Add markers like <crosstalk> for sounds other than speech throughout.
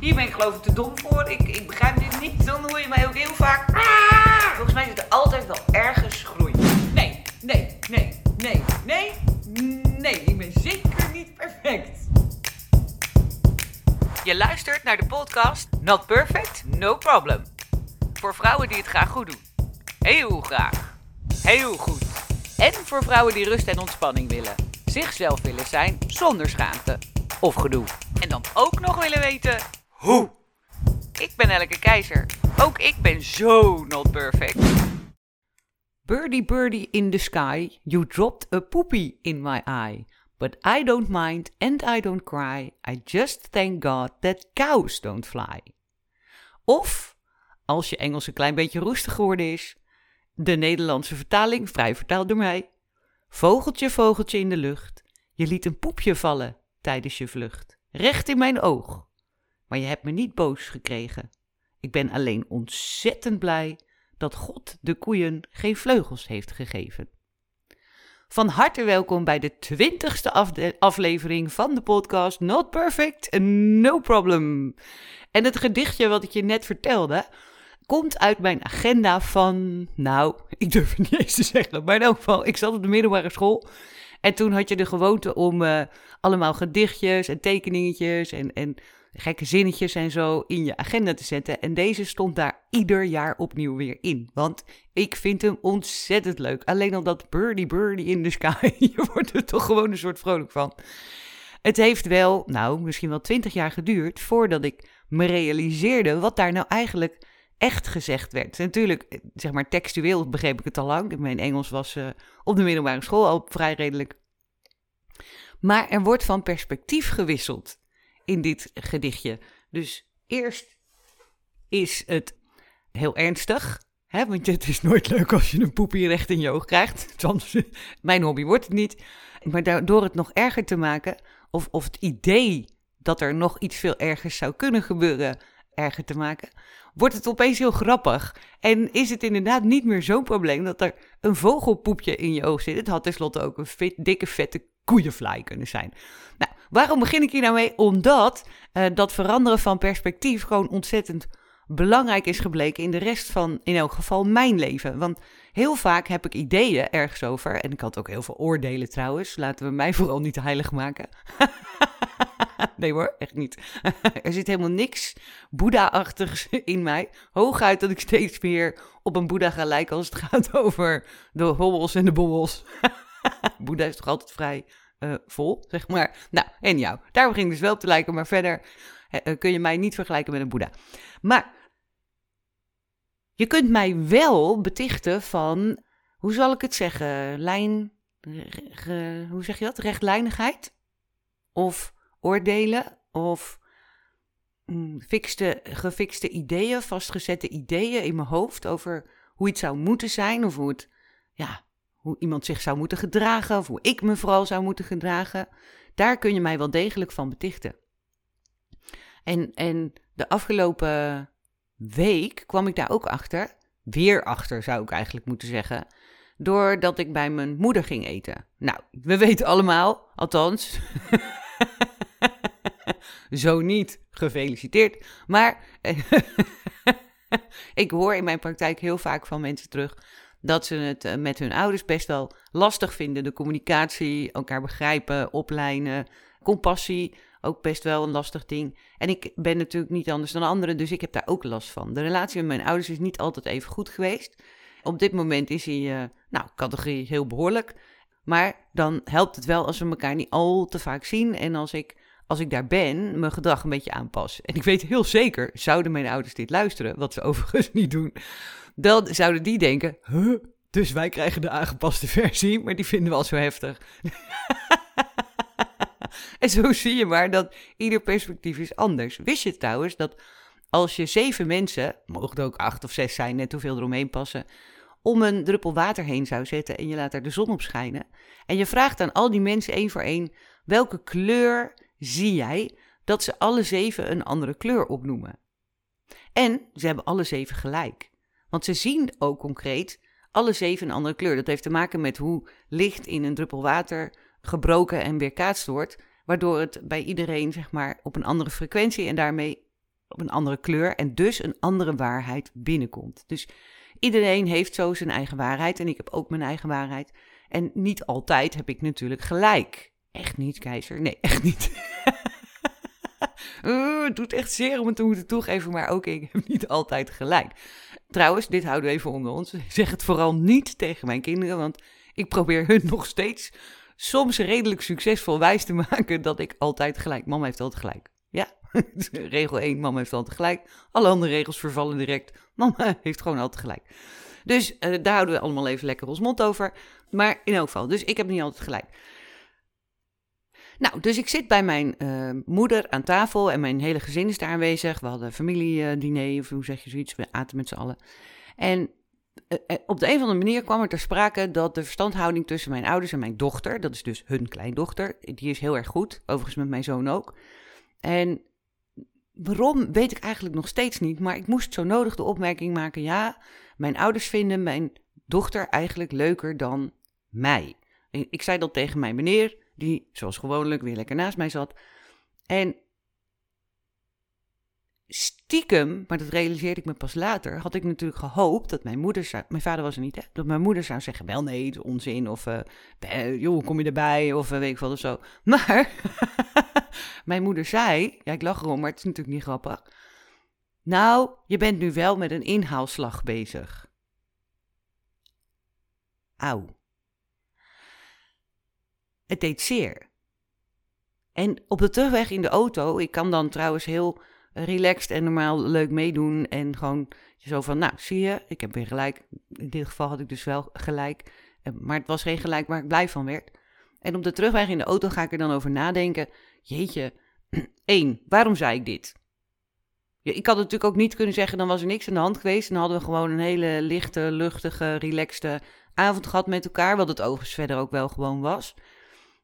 Hier ben ik geloof ik te dom voor. Ik, ik begrijp dit niet. Dan hoor je mij ook heel vaak. Volgens mij zit er altijd wel ergens groei. Nee, nee, nee, nee, nee, nee. Ik ben zeker niet perfect. Je luistert naar de podcast Not Perfect, No Problem. Voor vrouwen die het graag goed doen. Heel graag. Heel goed. En voor vrouwen die rust en ontspanning willen. Zichzelf willen zijn zonder schaamte of gedoe. En dan ook nog willen weten hoe. Ik ben Elke Keizer. Ook ik ben zo not perfect. Birdie birdie in the sky, you dropped a poopy in my eye. But I don't mind and I don't cry. I just thank God that cows don't fly. Of, als je Engels een klein beetje roestig geworden is, de Nederlandse vertaling, vrij vertaald door mij. Vogeltje, vogeltje in de lucht, je liet een poepje vallen tijdens je vlucht, recht in mijn oog. Maar je hebt me niet boos gekregen. Ik ben alleen ontzettend blij dat God de koeien geen vleugels heeft gegeven. Van harte welkom bij de twintigste aflevering van de podcast Not Perfect, No Problem. En het gedichtje wat ik je net vertelde, komt uit mijn agenda van, nou, <laughs> ik durf het niet eens te zeggen, maar in elk geval, ik zat op de middelbare school. En toen had je de gewoonte om uh, allemaal gedichtjes en tekeningetjes en, en gekke zinnetjes en zo in je agenda te zetten. En deze stond daar ieder jaar opnieuw weer in. Want ik vind hem ontzettend leuk. Alleen al dat birdie birdie in the sky, <laughs> je wordt er toch gewoon een soort vrolijk van. Het heeft wel, nou, misschien wel twintig jaar geduurd voordat ik me realiseerde wat daar nou eigenlijk echt gezegd werd. natuurlijk, zeg maar textueel begreep ik het al lang. Mijn Engels was uh, op de middelbare school al vrij redelijk. Maar er wordt van perspectief gewisseld in dit gedichtje. Dus eerst is het heel ernstig. Hè, want het is nooit leuk als je een poepie recht in je oog krijgt. <laughs> Mijn hobby wordt het niet. Maar door het nog erger te maken, of, of het idee dat er nog iets veel ergers zou kunnen gebeuren, erger te maken, wordt het opeens heel grappig. En is het inderdaad niet meer zo'n probleem dat er een vogelpoepje in je oog zit. Het had tenslotte ook een dikke, vette koeienvlaai kunnen zijn. Nou, waarom begin ik hier nou mee? Omdat uh, dat veranderen van perspectief gewoon ontzettend belangrijk is gebleken in de rest van, in elk geval, mijn leven. Want heel vaak heb ik ideeën ergens over. En ik had ook heel veel oordelen trouwens. Laten we mij <laughs> vooral niet heilig maken. <laughs> nee hoor, echt niet. <laughs> er zit helemaal niks Boeddha-achtigs in mij. Hooguit dat ik steeds meer op een Boeddha ga lijken als het gaat over de hobbels en de bobbels. Boeddha is toch altijd vrij uh, vol, zeg maar. Nou, en jou. Daar begin ik dus wel te lijken, maar verder uh, kun je mij niet vergelijken met een Boeddha. Maar je kunt mij wel betichten van, hoe zal ik het zeggen, lijn, hoe zeg je dat, rechtlijnigheid? Of oordelen? Of mm, fixte, gefixte ideeën, vastgezette ideeën in mijn hoofd over hoe iets zou moeten zijn of hoe het, ja, hoe iemand zich zou moeten gedragen of hoe ik me vooral zou moeten gedragen. Daar kun je mij wel degelijk van betichten. En, en de afgelopen week kwam ik daar ook achter, weer achter zou ik eigenlijk moeten zeggen, doordat ik bij mijn moeder ging eten. Nou, we weten allemaal, althans, <laughs> zo niet, gefeliciteerd. Maar <laughs> ik hoor in mijn praktijk heel vaak van mensen terug dat ze het eh, met hun ouders best wel lastig vinden. De communicatie, elkaar begrijpen, oplijnen, compassie, ook best wel een lastig ding. En ik ben natuurlijk niet anders dan anderen, dus ik heb daar ook last van. De relatie met mijn ouders is niet altijd even goed geweest. Op dit moment is hij, uh, nou, categorie heel behoorlijk. Maar dan helpt het wel als we elkaar niet al te vaak zien. En als ik, als ik daar ben, mijn gedrag een beetje aanpas. En ik weet heel zeker, zouden mijn ouders dit luisteren, wat ze <laughs> overigens niet doen, dan zouden die denken, huh? dus wij krijgen de aangepaste <laughs> versie, maar die vinden we al zo heftig. <laughs> en zo zie je maar dat ieder perspectief is anders. Wist je trouwens dat als je zeven mensen, mogen er ook acht of zes zijn, net hoeveel eromheen passen, om een druppel water heen zou zetten en je laat er de zon op schijnen. En je vraagt aan al die mensen één voor één, welke kleur zie jij dat ze alle zeven een andere kleur opnoemen? En ze hebben alle zeven gelijk. Want ze zien ook concreet alle zeven een andere kleur. Dat heeft te maken met hoe licht in een druppel water gebroken en weerkaatst wordt, waardoor het bij iedereen zeg maar op een andere frequentie en daarmee op een andere kleur en dus een andere waarheid binnenkomt. Dus iedereen heeft zo zijn eigen waarheid en ik heb ook mijn eigen waarheid. En niet altijd heb ik natuurlijk gelijk. Echt niet, keizer. Nee, echt niet. <laughs> uh, het doet echt zeer om het te moeten toegeven, maar ook ik heb niet altijd gelijk. Trouwens, dit houden we even onder ons. Ik zeg het vooral niet tegen mijn kinderen, want ik probeer hun nog steeds soms redelijk succesvol wijs te maken dat ik altijd gelijk. Mama heeft altijd gelijk. Ja, <laughs> regel 1, mama heeft altijd gelijk. Alle andere regels vervallen direct. Mama <laughs> heeft gewoon altijd gelijk. Dus uh, daar houden we allemaal even lekker ons mond over. Maar in elk geval, dus ik heb niet altijd gelijk. Nou, dus ik zit bij mijn uh, moeder aan tafel en mijn hele gezin is daar aanwezig. We hadden familiediner, of hoe zeg je zoiets, we aten met z'n allen. En uh, op de een of andere manier kwam er ter sprake dat de verstandhouding tussen mijn ouders en mijn dochter, dat is dus hun kleindochter, die is heel erg goed, overigens met mijn zoon ook. En waarom weet ik eigenlijk nog steeds niet, maar ik moest zo nodig de opmerking maken: ja, mijn ouders vinden mijn dochter eigenlijk leuker dan mij. Ik zei dat tegen mijn meneer, die zoals gewoonlijk weer lekker naast mij zat. En stiekem, maar dat realiseerde ik me pas later, had ik natuurlijk gehoopt dat mijn moeder zou, mijn vader was er niet, hè, dat mijn moeder zou zeggen, wel nee, het is onzin, of uh, joh, kom je erbij, of uh, weet ik wat of zo. <laughs> Maar <laughs> mijn moeder zei, ja ik lach erom, maar het is natuurlijk niet grappig. Nou, je bent nu wel met een inhaalslag bezig. Auw. Het deed zeer. En op de terugweg in de auto, ik kan dan trouwens heel relaxed en normaal leuk meedoen. En gewoon zo van, nou, zie je, ik heb weer gelijk. In dit geval had ik dus wel gelijk. Eh, maar het was geen gelijk waar ik blij van werd. En op de terugweg in de auto ga ik er dan over nadenken. Jeetje, <clears throat> één, waarom zei ik dit? Ja, ik had natuurlijk ook niet kunnen zeggen, dan was er niks aan de hand geweest. Dan hadden we gewoon een hele lichte, luchtige, relaxte avond gehad met elkaar. Wat het overigens verder ook wel gewoon was.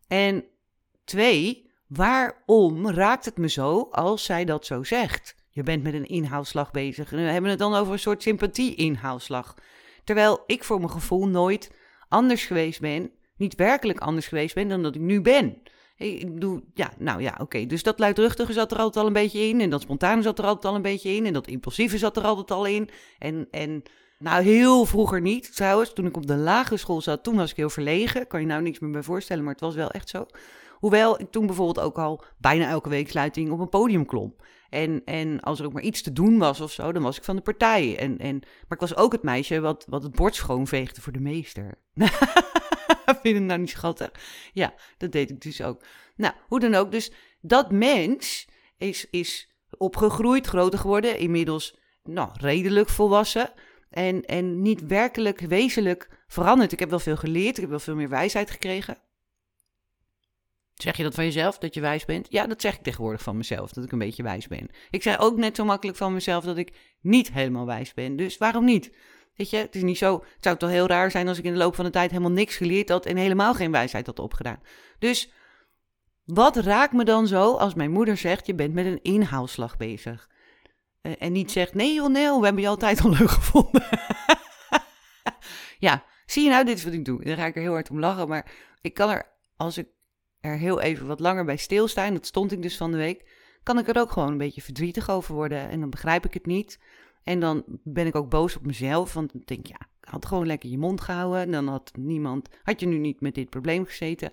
En twee, waarom raakt het me zo als zij dat zo zegt? Je bent met een inhaalslag bezig. En we hebben het dan over een soort sympathie-inhaalslag. Terwijl ik voor mijn gevoel nooit anders geweest ben, niet werkelijk anders geweest ben dan dat ik nu ben. Ik bedoel, ja, nou ja, oké. Dus dat luidruchtige zat er altijd al een beetje in. En dat spontane zat er altijd al een beetje in. En dat impulsieve zat er altijd al in. En, en nou, heel vroeger niet trouwens. Toen ik op de lagere school zat, toen was ik heel verlegen. Kan je nou niks meer bij voorstellen, maar het was wel echt zo. Hoewel ik toen bijvoorbeeld ook al bijna elke week sluiting op een podium klom. En, en als er ook maar iets te doen was of zo, dan was ik van de partij. En, en, maar ik was ook het meisje wat, wat het bord schoonveegde voor de meester. <laughs> Vind je het nou niet schattig? Ja, dat deed ik dus ook. Nou, hoe dan ook. Dus dat mens is, is opgegroeid, groter geworden, inmiddels nou, redelijk volwassen. En, en niet werkelijk wezenlijk veranderd. Ik heb wel veel geleerd, ik heb wel veel meer wijsheid gekregen. Zeg je dat van jezelf, dat je wijs bent? Ja, dat zeg ik tegenwoordig van mezelf, dat ik een beetje wijs ben. Ik zeg ook net zo makkelijk van mezelf dat ik niet helemaal wijs ben. Dus waarom niet? Weet je, het is niet zo. Het zou toch heel raar zijn als ik in de loop van de tijd helemaal niks geleerd had en helemaal geen wijsheid had opgedaan. Dus wat raakt me dan zo als mijn moeder zegt: Je bent met een inhaalslag bezig? Eh, en niet zegt: Nee, joh, we hebben je altijd al leuk gevonden. <laughs> ja, zie je nou, dit is wat ik doe. Dan ga ik er heel hard om lachen. Maar ik kan er, als ik er heel even wat langer bij stilstaan, dat stond ik dus van de week, kan ik er ook gewoon een beetje verdrietig over worden. En dan begrijp ik het niet. En dan ben ik ook boos op mezelf, want dan denk ik, ja, ik had gewoon lekker je mond gehouden. En dan had niemand, had je nu niet met dit probleem gezeten.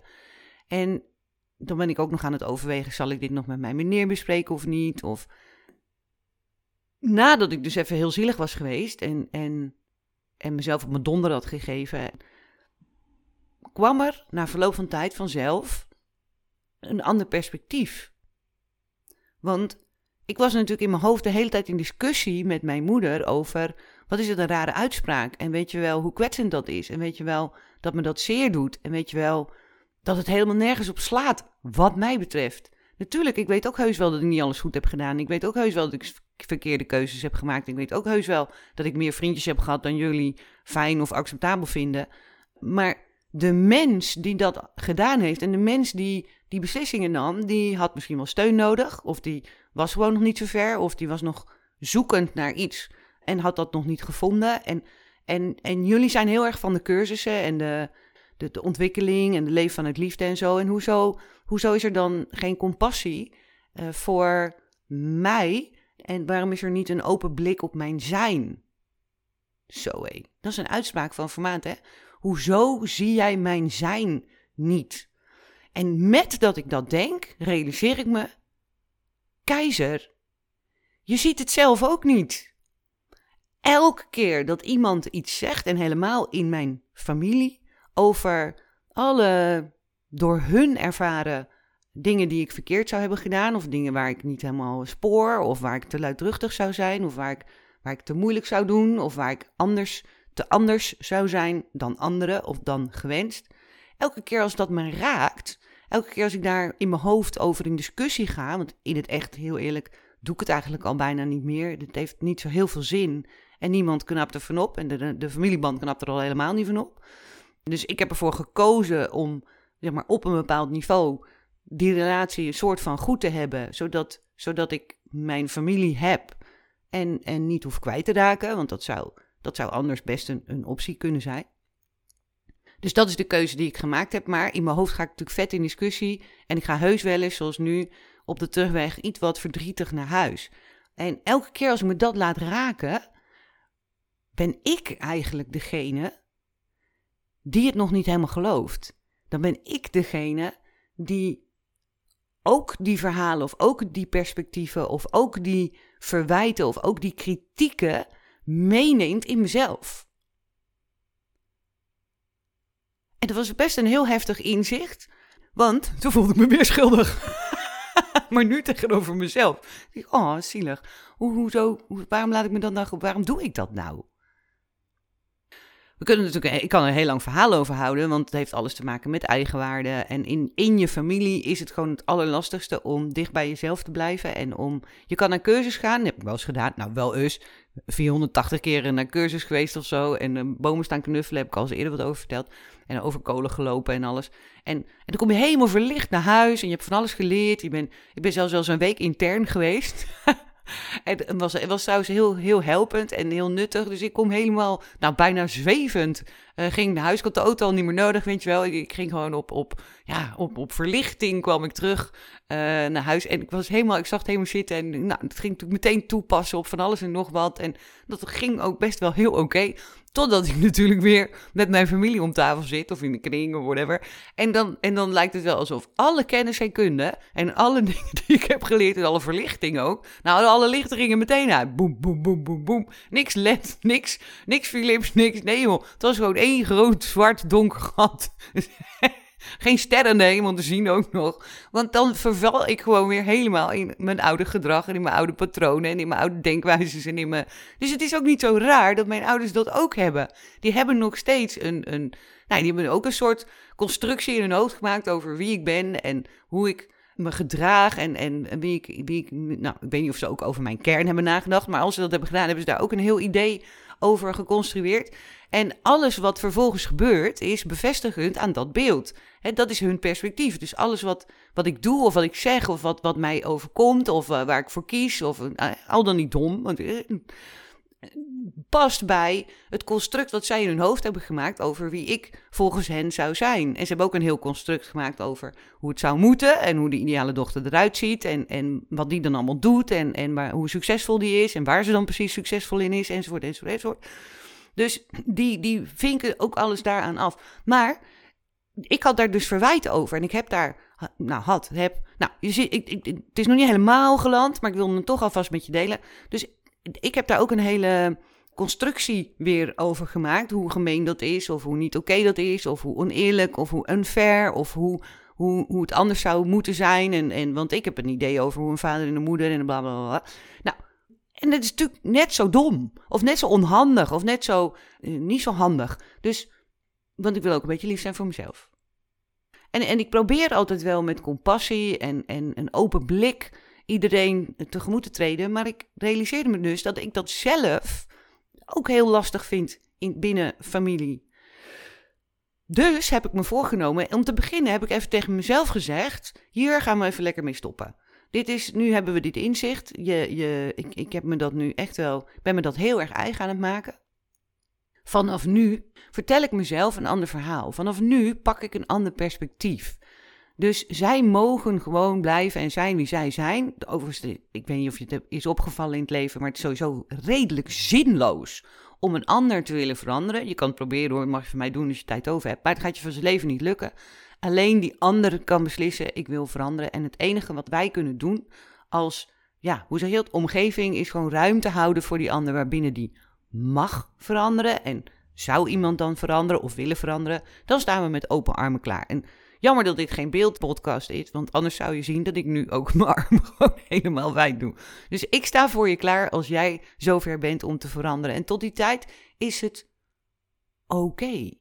En dan ben ik ook nog aan het overwegen, zal ik dit nog met mijn meneer bespreken of niet? Of nadat ik dus even heel zielig was geweest en, en, en mezelf op mijn donder had gegeven, kwam er na verloop van tijd vanzelf een ander perspectief. Want ik was natuurlijk in mijn hoofd de hele tijd in discussie met mijn moeder over wat is het een rare uitspraak en weet je wel hoe kwetsend dat is en weet je wel dat me dat zeer doet en weet je wel dat het helemaal nergens op slaat wat mij betreft. Natuurlijk, ik weet ook heus wel dat ik niet alles goed heb gedaan. Ik weet ook heus wel dat ik verkeerde keuzes heb gemaakt. Ik weet ook heus wel dat ik meer vriendjes heb gehad dan jullie fijn of acceptabel vinden. Maar de mens die dat gedaan heeft en de mens die die beslissingen nam, die had misschien wel steun nodig. Of die was gewoon nog niet zo ver. Of die was nog zoekend naar iets en had dat nog niet gevonden. En, en, en jullie zijn heel erg van de cursussen en de, de, de ontwikkeling en de leven vanuit liefde en zo. En hoezo, hoezo is er dan geen compassie uh, voor mij En waarom is er niet een open blik op mijn zijn? Zo hé, dat is een uitspraak van Vermaat, hè? Hoezo zie jij mijn zijn niet? En met dat ik dat denk, realiseer ik me, keizer, je ziet het zelf ook niet. Elke keer dat iemand iets zegt, en helemaal in mijn familie, over alle door hun ervaren dingen die ik verkeerd zou hebben gedaan, of dingen waar ik niet helemaal spoor, of waar ik te luidruchtig zou zijn, of waar ik, waar ik te moeilijk zou doen, of waar ik anders, te anders zou zijn dan anderen of dan gewenst. Elke keer als dat me raakt, elke keer als ik daar in mijn hoofd over in discussie ga, want in het echt, heel eerlijk, doe ik het eigenlijk al bijna niet meer. Het heeft niet zo heel veel zin en niemand knapt er van op en de, de, de familieband knapt er al helemaal niet van op. Dus ik heb ervoor gekozen om zeg maar, op een bepaald niveau die relatie een soort van goed te hebben, zodat, zodat ik mijn familie heb en, en niet hoef kwijt te raken, want dat zou, dat zou anders best een, een optie kunnen zijn. Dus dat is de keuze die ik gemaakt heb. Maar in mijn hoofd ga ik natuurlijk vet in discussie. En ik ga heus wel eens, zoals nu, op de terugweg iets wat verdrietig naar huis. En elke keer als ik me dat laat raken, ben ik eigenlijk degene die het nog niet helemaal gelooft. Dan ben ik degene die ook die verhalen of ook die perspectieven of ook die verwijten of ook die kritieken meeneemt in mezelf. En dat was best een heel heftig inzicht, want toen voelde ik me weer schuldig. <laughs> maar nu tegenover mezelf. Oh, zielig. Hoe, hoezo, waarom laat ik me dan waarom doe ik dat nou? We kunnen natuurlijk, ik kan er heel lang verhaal over houden, want het heeft alles te maken met eigenwaarde. En in, in je familie is het gewoon het allerlastigste om dicht bij jezelf te blijven. En om, je kan naar cursus gaan, dat heb ik wel eens gedaan. Nou, wel eens, 480 keer naar cursus geweest of zo. En uh, bomen staan knuffelen, heb ik al eens eerder wat over verteld. En over kolen gelopen en alles. En, en dan kom je helemaal verlicht naar huis en je hebt van alles geleerd. Je ben, ik ben zelfs wel eens een week intern geweest. <laughs> <laughs> En het was, het was trouwens heel, heel helpend en heel nuttig. Dus ik kom helemaal, nou bijna zwevend, uh, ging naar huis. Ik had de auto al niet meer nodig, weet je wel. Ik, ging gewoon op, op, ja, op, op verlichting kwam ik terug uh, naar huis. En ik was helemaal, ik zag het helemaal zitten. En nou, het ging meteen toepassen op van alles en nog wat. En dat ging ook best wel heel oké. Totdat ik <laughs> natuurlijk weer met mijn familie om tafel zit, of in de kring of whatever. En dan, en dan lijkt het wel alsof alle kennis en kunde en alle <laughs> dingen die ik heb geleerd en alle verlichting ook. Nou, alle lichten gingen meteen uit. Boem, boem, boem, boem, boem. Niks LED, <laughs> niks, niks Philips, niks. Nee joh, het was gewoon één groot zwart donker gat. Geen sterren in de te zien ook nog. Want dan verval ik gewoon weer helemaal in mijn oude gedrag en in mijn oude patronen en in mijn oude denkwijzes en in mijn... Dus het is ook niet zo raar dat mijn ouders dat ook hebben. Die hebben nog steeds een... een nou, die hebben ook een soort constructie in hun hoofd gemaakt over wie ik ben en hoe ik me gedraag en, en wie, ik, wie ik... Nou, weet niet of ze ook over mijn kern hebben nagedacht, maar als ze dat hebben gedaan, hebben ze daar ook een heel idee over geconstrueerd. En alles wat vervolgens gebeurt, is bevestigend aan dat beeld. dat is hun perspectief. Dus alles wat, wat ik doe, of wat ik zeg, of wat, wat mij overkomt, of uh, waar ik voor kies, of uh, al dan niet dom. Want, uh, past bij het construct dat zij in hun hoofd hebben gemaakt over wie ik volgens hen zou zijn. En ze hebben ook een heel construct gemaakt over hoe het zou moeten en hoe de ideale dochter eruit ziet en, en wat die dan allemaal doet en, en waar, hoe succesvol die is en waar ze dan precies succesvol in is enzovoort enzovoort enzovoort. Dus die, die vinken ook alles daaraan af. Maar ik had daar dus verwijten over en ik heb daar, nou had, heb, nou je ziet, ik, ik, het is nog niet helemaal geland, maar ik wil hem toch alvast met je delen. Dus ik heb daar ook een hele constructie weer over gemaakt. Hoe gemeen dat is, of hoe niet oké dat is, of hoe oneerlijk, of hoe unfair, of hoe, hoe, hoe het anders zou moeten zijn. En, en, want ik heb een idee over hoe een vader en een moeder en bla bla bla. Nou, en dat is natuurlijk net zo dom, of net zo onhandig, of net zo eh, niet zo handig. Dus, want ik wil ook een beetje lief zijn voor mezelf. En, en ik probeer altijd wel met compassie en, en een open blik iedereen tegemoet te treden. Maar ik realiseerde me dus dat ik dat zelf ook heel lastig vind in, binnen familie. Dus heb ik me voorgenomen, om te beginnen heb ik even tegen mezelf gezegd: hier gaan we even lekker mee stoppen. Dit is, nu hebben we dit inzicht. Je, je, ik, ik heb me dat nu echt wel, ben me dat heel erg eigen aan het maken. Vanaf nu vertel ik mezelf een ander verhaal. Vanaf nu pak ik een ander perspectief. Dus zij mogen gewoon blijven en zijn wie zij zijn. Overigens, ik weet niet of je het is opgevallen in het leven, maar het is sowieso redelijk zinloos om een ander te willen veranderen. Je kan het proberen hoor, mag je van mij doen als je tijd over hebt. Maar het gaat je van zijn leven niet lukken. Alleen die ander kan beslissen, ik wil veranderen. En het enige wat wij kunnen doen als, ja, hoe zeg je het, omgeving is gewoon ruimte houden voor die ander waarbinnen die mag veranderen. En zou iemand dan veranderen of willen veranderen, dan staan we met open armen klaar. En jammer dat dit geen beeldpodcast is, want anders zou je zien dat ik nu ook <laughs> mijn armen gewoon helemaal wijd doe. Dus ik sta voor je klaar als jij zover bent om te veranderen. En tot die tijd is het oké.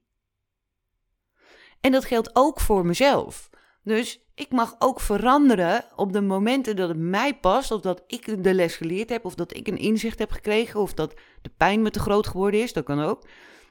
En dat geldt ook voor mezelf. Dus ik mag ook veranderen op de momenten dat het mij past, of dat ik de les geleerd heb, of dat ik een inzicht heb gekregen, of dat de pijn me te groot geworden is, dat kan ook.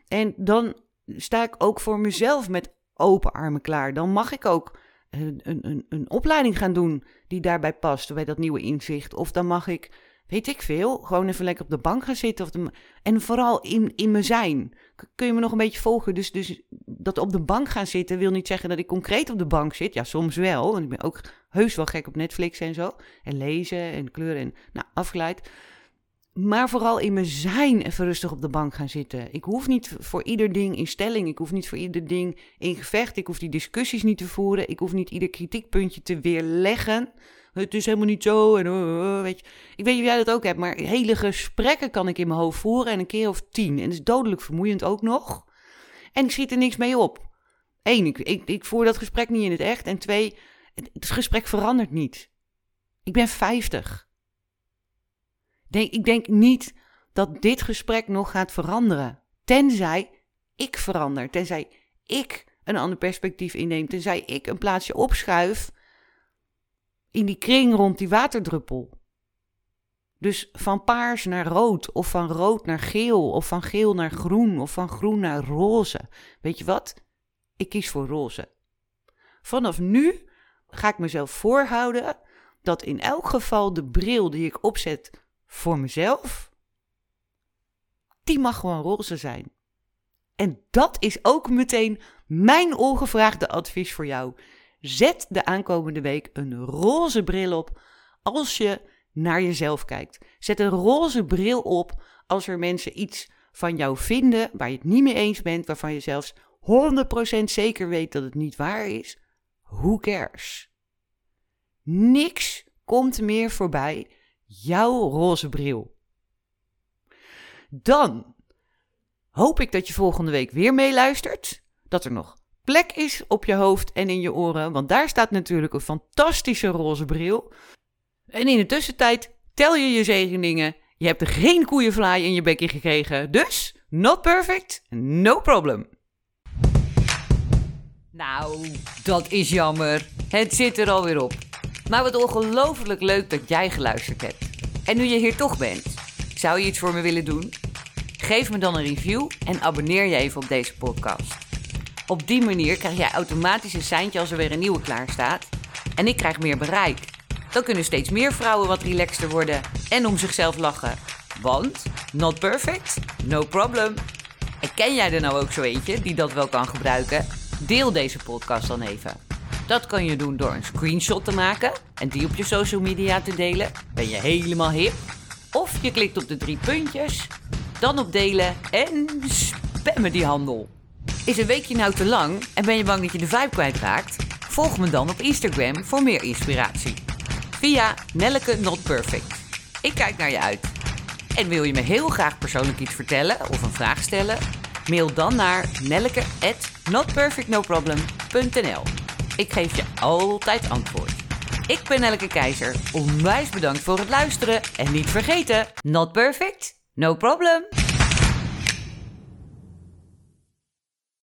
En dan sta ik ook voor mezelf met open armen klaar. Dan mag ik ook een, een, een opleiding gaan doen die daarbij past, bij dat nieuwe inzicht. Of dan mag ik, weet ik veel, gewoon even lekker op de bank gaan zitten. Of de, en vooral in, in mijn zijn. Kun je me nog een beetje volgen? Dus, dus dat op de bank gaan zitten wil niet zeggen dat ik concreet op de bank zit. Ja, soms wel. Want ik ben ook heus wel gek op Netflix en zo. En lezen en kleuren en nou, afgeleid. Maar vooral in mijn zijn even rustig op de bank gaan zitten. Ik hoef niet voor ieder ding in stelling. Ik hoef niet voor ieder ding in gevecht. Ik hoef die discussies niet te voeren. Ik hoef niet ieder kritiekpuntje te weerleggen. Het is helemaal niet zo. En, uh, weet je. Ik weet niet of jij dat ook hebt, maar hele gesprekken kan ik in mijn hoofd voeren. En een keer of tien. En het is dodelijk vermoeiend ook nog. En ik schiet er niks mee op. Eén, ik, ik, voer dat gesprek niet in het echt. En twee, het gesprek verandert niet. Ik ben 50. Ik denk niet dat dit gesprek nog gaat veranderen. Tenzij ik verander. Tenzij ik een ander perspectief inneem. Tenzij ik een plaatsje opschuif in die kring rond die waterdruppel. Dus van paars naar rood, of van rood naar geel, of van geel naar groen, of van groen naar roze. Weet je wat? Ik kies voor roze. Vanaf nu ga ik mezelf voorhouden dat in elk geval de bril die ik opzet voor mezelf, die mag gewoon roze zijn. En dat is ook meteen mijn ongevraagde advies voor jou. Zet de aankomende week een roze bril op als je naar jezelf kijkt. Zet een roze bril op als er mensen iets van jou vinden waar je het niet mee eens bent, waarvan je zelfs 100% zeker weet dat het niet waar is. Who cares? Niks komt meer voorbij jouw roze bril. Dan hoop ik dat je volgende week weer meeluistert. Dat er nog plek is op je hoofd en in je oren, want daar staat natuurlijk een fantastische roze bril. En in de tussentijd tel je je zegeningen. Je hebt er geen koeienvlaai in je bekje gekregen, dus not perfect, no problem. Nou, dat is jammer. Het zit er alweer op. Maar wat ongelooflijk leuk dat jij geluisterd hebt. En nu je hier toch bent, zou je iets voor me willen doen? Geef me dan een review en abonneer je even op deze podcast. Op die manier krijg jij automatisch een seintje als er weer een nieuwe klaar staat. En ik krijg meer bereik. Dan kunnen steeds meer vrouwen wat relaxter worden en om zichzelf lachen. Want, not perfect, no problem. En ken jij er nou ook zo eentje die dat wel kan gebruiken? Deel deze podcast dan even. Dat kan je doen door een screenshot te maken en die op je social media te delen. Ben je helemaal hip? Of je klikt op de drie puntjes, dan op delen en spammen die handel. Is een weekje nou te lang en ben je bang dat je de vibe kwijtraakt? Volg me dan op Instagram voor meer inspiratie. Via Nelleke Not Perfect. Ik kijk naar je uit. En wil je me heel graag persoonlijk iets vertellen of een vraag stellen? Mail dan naar nelleke@notperfectnoproblem.nl. Ik geef je altijd antwoord. Ik ben Elke Keizer. Onwijs bedankt voor het luisteren. En niet vergeten, not perfect, no problem.